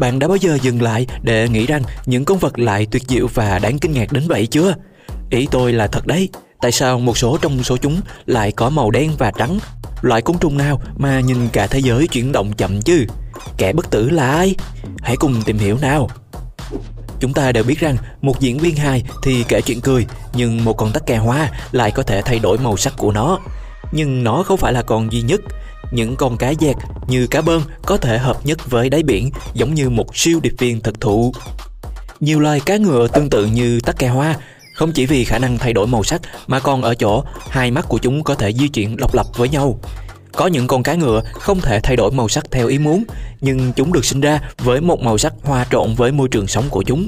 bạn đã bao giờ dừng lại để nghĩ rằng những con vật lại tuyệt diệu và đáng kinh ngạc đến vậy chưa? Ý tôi là thật đấy, tại sao một số trong số chúng lại có màu đen và trắng? Loại côn trùng nào mà nhìn cả thế giới chuyển động chậm chứ? Kẻ bất tử là ai? Hãy cùng tìm hiểu nào. Chúng ta đều biết rằng một diễn viên hài thì kể chuyện cười, nhưng một con tắc kè hoa lại có thể thay đổi màu sắc của nó. Nhưng nó không phải là con duy nhất. Những con cá dẹt như cá bơn có thể hợp nhất với đáy biển giống như một siêu điệp viên thực thụ. Nhiều loài cá ngựa tương tự như tắc kè hoa không chỉ vì khả năng thay đổi màu sắc mà còn ở chỗ hai mắt của chúng có thể di chuyển độc lập với nhau. Có những con cá ngựa không thể thay đổi màu sắc theo ý muốn, nhưng chúng được sinh ra với một màu sắc hòa trộn với môi trường sống của chúng.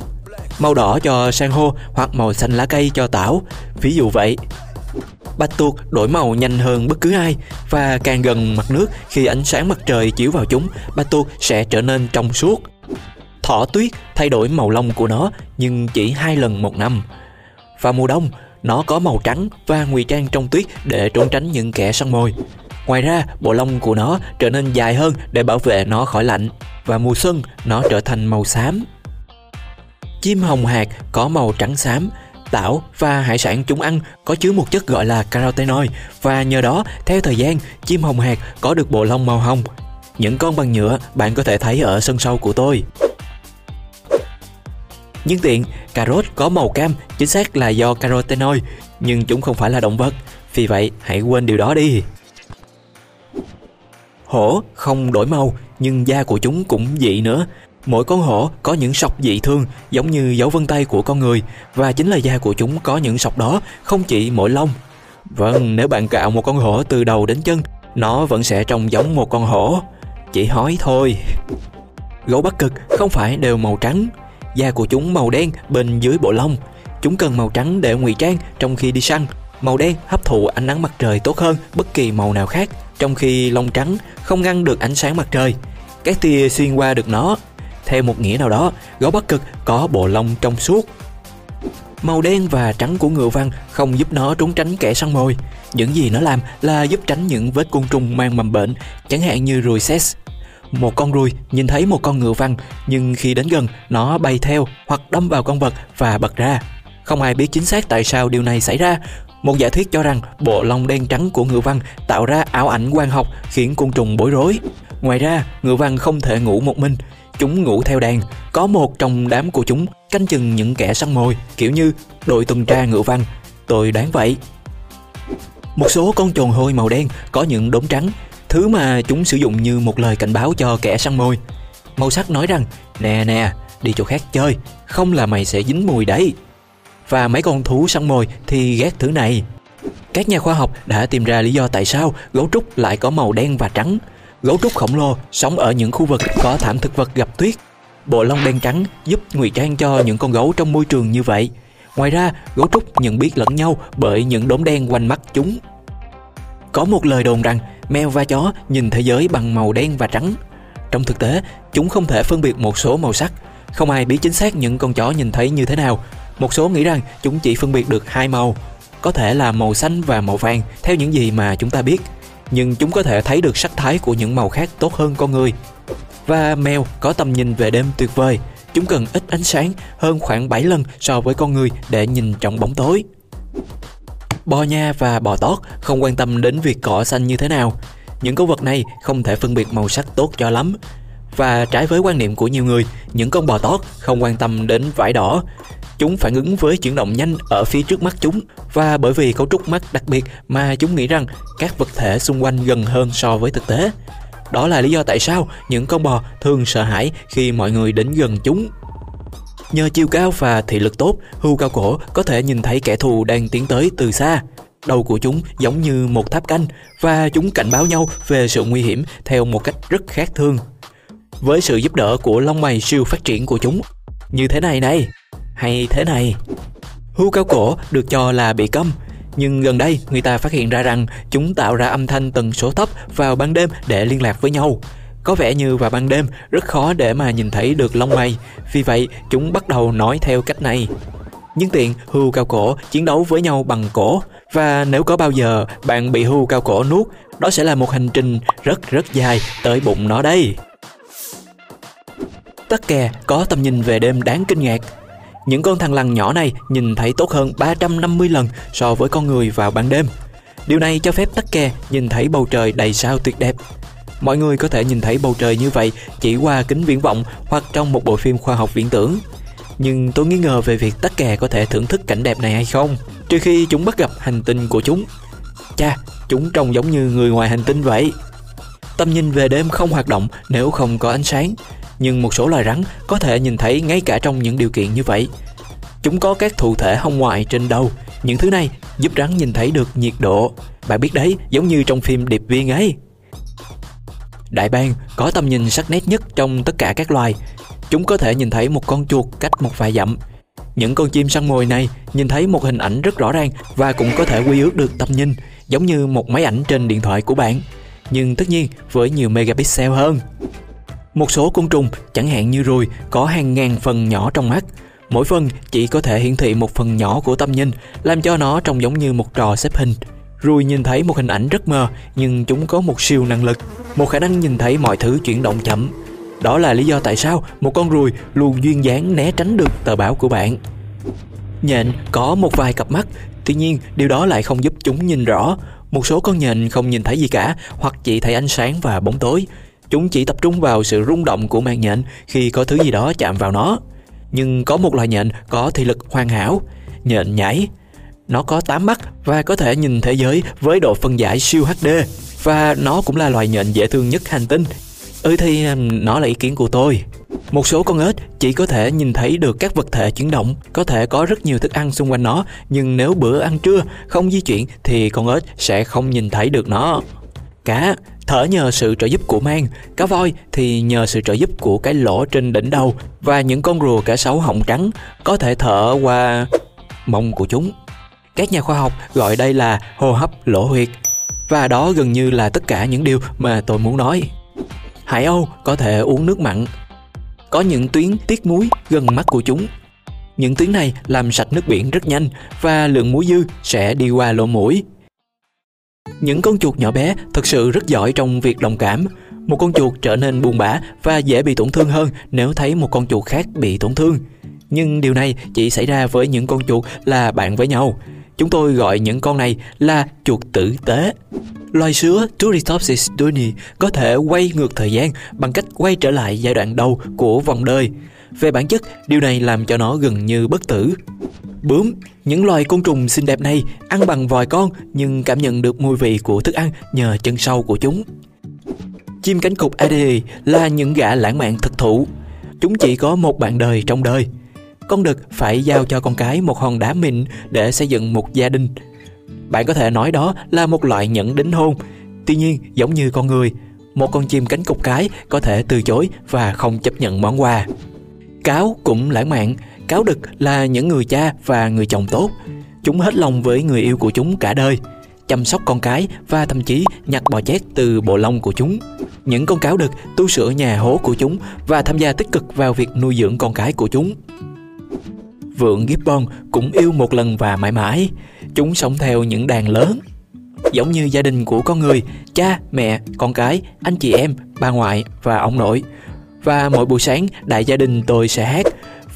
Màu đỏ cho san hô hoặc màu xanh lá cây cho tảo, ví dụ vậy. Bạch tuộc đổi màu nhanh hơn bất cứ ai và càng gần mặt nước khi ánh sáng mặt trời chiếu vào chúng, bạch tuộc sẽ trở nên trong suốt. Thỏ tuyết thay đổi màu lông của nó nhưng chỉ hai lần một năm. Vào mùa đông, nó có màu trắng và ngụy trang trong tuyết để trốn tránh những kẻ săn mồi. Ngoài ra, bộ lông của nó trở nên dài hơn để bảo vệ nó khỏi lạnh và mùa xuân nó trở thành màu xám. Chim hồng hạc có màu trắng xám, tảo và hải sản chúng ăn có chứa một chất gọi là carotenoid và nhờ đó, theo thời gian, chim hồng hạc có được bộ lông màu hồng. Những con bằng nhựa bạn có thể thấy ở sân sau của tôi. Nhân tiện, cà rốt có màu cam chính xác là do carotenoid, nhưng chúng không phải là động vật, vì vậy hãy quên điều đó đi. Hổ không đổi màu, nhưng da của chúng cũng dị nữa. Mỗi con hổ có những sọc dị thương giống như dấu vân tay của con người và chính là da của chúng có những sọc đó không chỉ mỗi lông. Vâng, nếu bạn cạo một con hổ từ đầu đến chân, nó vẫn sẽ trông giống một con hổ. Chỉ hói thôi. Gấu Bắc Cực không phải đều màu trắng, da của chúng màu đen bên dưới bộ lông. Chúng cần màu trắng để ngụy trang trong khi đi săn. Màu đen hấp thụ ánh nắng mặt trời tốt hơn bất kỳ màu nào khác, trong khi lông trắng không ngăn được ánh sáng mặt trời. Các tia xuyên qua được nó. Theo một nghĩa nào đó, gấu Bắc Cực có bộ lông trong suốt. Màu đen và trắng của ngựa văn không giúp nó trốn tránh kẻ săn mồi. Những gì nó làm là giúp tránh những vết côn trùng mang mầm bệnh, chẳng hạn như ruồi sét. một con ruồi nhìn thấy một con ngựa văn nhưng khi đến gần nó bay theo hoặc đâm vào con vật và bật ra. Không ai biết chính xác tại sao điều này xảy ra. Một giả thuyết cho rằng bộ lông đen trắng của ngựa văn tạo ra ảo ảnh quang học khiến côn trùng bối rối. Ngoài ra, ngựa văn không thể ngủ một mình. Chúng ngủ theo đàn. Có một trong đám của chúng canh chừng những kẻ săn mồi, kiểu như đội tuần tra ngựa văn. Tôi đoán vậy. Một số con trồn hôi màu đen có những đốm trắng thứ mà chúng sử dụng như một lời cảnh báo cho kẻ săn mồi. Màu sắc nói rằng, nè nè, đi chỗ khác chơi, không là mày sẽ dính mùi đấy. Và mấy con thú săn mồi thì ghét thứ này. Các nhà khoa học đã tìm ra lý do tại sao gấu trúc lại có màu đen và trắng. Gấu trúc khổng lồ sống ở những khu vực có thảm thực vật gặp tuyết. Bộ lông đen trắng giúp ngụy trang cho những con gấu trong môi trường như vậy. Ngoài ra, gấu trúc nhận biết lẫn nhau bởi những đốm đen quanh mắt chúng. Có một lời đồn rằng mèo và chó nhìn thế giới bằng màu đen và trắng. Trong thực tế, chúng không thể phân biệt một số màu sắc. Không ai biết chính xác những con chó nhìn thấy như thế nào. Một số nghĩ rằng chúng chỉ phân biệt được hai màu, có thể là màu xanh và màu vàng theo những gì mà chúng ta biết. Nhưng chúng có thể thấy được sắc thái của những màu khác tốt hơn con người. Và mèo có tầm nhìn về đêm tuyệt vời. Chúng cần ít ánh sáng hơn khoảng 7 lần so với con người để nhìn trong bóng tối. Bò nha và bò tót không quan tâm đến việc cỏ xanh như thế nào. Những con vật này không thể phân biệt màu sắc tốt cho lắm. Và trái với quan niệm của nhiều người, những con bò tót không quan tâm đến vải đỏ. Chúng phản ứng với chuyển động nhanh ở phía trước mắt chúng và bởi vì cấu trúc mắt đặc biệt mà chúng nghĩ rằng các vật thể xung quanh gần hơn so với thực tế. Đó là lý do tại sao những con bò thường sợ hãi khi mọi người đến gần chúng. Nhờ chiều cao và thị lực tốt, hươu cao cổ có thể nhìn thấy kẻ thù đang tiến tới từ xa. Đầu của chúng giống như một tháp canh và chúng cảnh báo nhau về sự nguy hiểm theo một cách rất khác thường. Với sự giúp đỡ của lông mày siêu phát triển của chúng, như thế này này, hay thế này. Hươu cao cổ được cho là bị câm, nhưng gần đây người ta phát hiện ra rằng chúng tạo ra âm thanh tần số thấp vào ban đêm để liên lạc với nhau. Có vẻ như vào ban đêm rất khó để mà nhìn thấy được lông mày, vì vậy chúng bắt đầu nói theo cách này. Nhưng tiện, hươu cao cổ chiến đấu với nhau bằng cổ, và nếu có bao giờ bạn bị hươu cao cổ nuốt, đó sẽ là một hành trình rất rất dài tới bụng nó đây. Tắc kè có tầm nhìn về đêm đáng kinh ngạc. Những con thằn lằn nhỏ này nhìn thấy tốt hơn 350 lần so với con người vào ban đêm. Điều này cho phép tắc kè nhìn thấy bầu trời đầy sao tuyệt đẹp. Mọi người có thể nhìn thấy bầu trời như vậy chỉ qua kính viễn vọng hoặc trong một bộ phim khoa học viễn tưởng. Nhưng tôi nghi ngờ về việc tắc kè có thể thưởng thức cảnh đẹp này hay không, trừ khi chúng bắt gặp hành tinh của chúng. Cha, chúng trông giống như người ngoài hành tinh vậy. Tầm nhìn về đêm không hoạt động nếu không có ánh sáng, nhưng một số loài rắn có thể nhìn thấy ngay cả trong những điều kiện như vậy. Chúng có các thụ thể hông ngoại trên đầu. Những thứ này giúp rắn nhìn thấy được nhiệt độ. Bạn biết đấy, giống như trong phim Điệp viên ấy. Đại bàng có tầm nhìn sắc nét nhất trong tất cả các loài. Chúng có thể nhìn thấy một con chuột cách một vài dặm. Những con chim săn mồi này nhìn thấy một hình ảnh rất rõ ràng và cũng có thể quy ước được tầm nhìn, giống như một máy ảnh trên điện thoại của bạn. Nhưng tất nhiên với nhiều megapixel hơn. Một số côn trùng, chẳng hạn như ruồi, có hàng ngàn phần nhỏ trong mắt. Mỗi phần chỉ có thể hiển thị một phần nhỏ của tâm nhìn, làm cho nó trông giống như một trò xếp hình. Ruồi nhìn thấy một hình ảnh rất mờ, nhưng chúng có một siêu năng lực, một khả năng nhìn thấy mọi thứ chuyển động chậm. Đó là lý do tại sao một con ruồi luôn duyên dáng né tránh được tờ báo của bạn. Nhện có một vài cặp mắt, tuy nhiên điều đó lại không giúp chúng nhìn rõ. Một số con nhện không nhìn thấy gì cả, hoặc chỉ thấy ánh sáng và bóng tối. Chúng chỉ tập trung vào sự rung động của màng nhện khi có thứ gì đó chạm vào nó. Nhưng có một loài nhện có thị lực hoàn hảo, nhện nhảy. Nó có 8 mắt và có thể nhìn thế giới với độ phân giải siêu HD. Và nó cũng là loài nhện dễ thương nhất hành tinh. Ừ thì nó là ý kiến của tôi. Một số con ếch chỉ có thể nhìn thấy được các vật thể chuyển động, có thể có rất nhiều thức ăn xung quanh nó, nhưng nếu bữa ăn trưa không di chuyển thì con ếch sẽ không nhìn thấy được nó. Cá thở nhờ sự trợ giúp của mang, cá voi thì nhờ sự trợ giúp của cái lỗ trên đỉnh đầu và những con rùa cả sáu họng trắng có thể thở qua mông của chúng. Các nhà khoa học gọi đây là hô hấp lỗ huyệt và đó gần như là tất cả những điều mà tôi muốn nói. Hải âu có thể uống nước mặn. Có những tuyến tiết muối gần mắt của chúng. Những tuyến này làm sạch nước biển rất nhanh và lượng muối dư sẽ đi qua lỗ mũi những con chuột nhỏ bé thực sự rất giỏi trong việc đồng cảm. Một con chuột trở nên buồn bã và dễ bị tổn thương hơn nếu thấy một con chuột khác bị tổn thương. Nhưng điều này chỉ xảy ra với những con chuột là bạn với nhau. Chúng tôi gọi những con này là chuột tử tế. Loài sứa Turritopsis duni có thể quay ngược thời gian bằng cách quay trở lại giai đoạn đầu của vòng đời. Về bản chất, điều này làm cho nó gần như bất tử. Bướm, những loài côn trùng xinh đẹp này ăn bằng vòi con nhưng cảm nhận được mùi vị của thức ăn nhờ chân sau của chúng. Chim cánh cụt Adélie là những gã lãng mạn thực thụ. Chúng chỉ có một bạn đời trong đời. Con đực phải giao cho con cái một hòn đá mịn để xây dựng một gia đình. Bạn có thể nói đó là một loại nhẫn đính hôn. Tuy nhiên, giống như con người, một con chim cánh cụt cái có thể từ chối và không chấp nhận món quà. Cáo cũng lãng mạn, cáo đực là những người cha và người chồng tốt. Chúng hết lòng với người yêu của chúng cả đời, chăm sóc con cái và thậm chí nhặt bò chét từ bộ lông của chúng. Những con cáo đực tu sửa nhà hố của chúng và tham gia tích cực vào việc nuôi dưỡng con cái của chúng. Vượn Gibbon cũng yêu một lần và mãi mãi. Chúng sống theo những đàn lớn. Giống như gia đình của con người, cha, mẹ, con cái, anh chị em, bà ngoại và ông nội. Và mỗi buổi sáng, đại gia đình tôi sẽ hát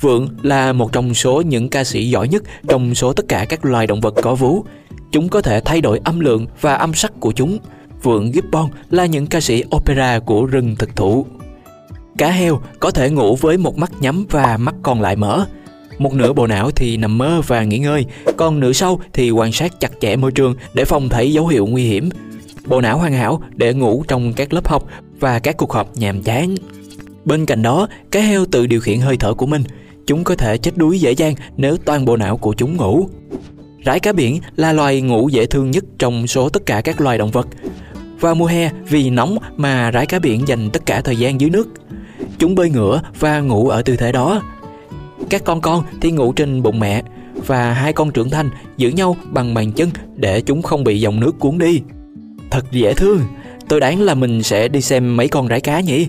Vượn là một trong số những ca sĩ giỏi nhất trong số tất cả các loài động vật có vú. Chúng có thể thay đổi âm lượng và âm sắc của chúng. Vượn Gibbon là những ca sĩ opera của rừng thực thụ. Cá heo có thể ngủ với một mắt nhắm và mắt còn lại mở. Một nửa bộ não thì nằm mơ và nghỉ ngơi, còn nửa sau thì quan sát chặt chẽ môi trường để phòng thấy dấu hiệu nguy hiểm. Bộ não hoàn hảo để ngủ trong các lớp học và các cuộc họp nhàm chán. Bên cạnh đó, cá heo tự điều khiển hơi thở của mình, chúng có thể chết đuối dễ dàng nếu toàn bộ não của chúng ngủ. Rái cá biển là loài ngủ dễ thương nhất trong số tất cả các loài động vật. Vào mùa hè, vì nóng mà rái cá biển dành tất cả thời gian dưới nước. Chúng bơi ngửa và ngủ ở tư thế đó. Các con con thì ngủ trên bụng mẹ và hai con trưởng thành giữ nhau bằng bàn chân để chúng không bị dòng nước cuốn đi. Thật dễ thương, tôi đoán là mình sẽ đi xem mấy con rái cá nhỉ?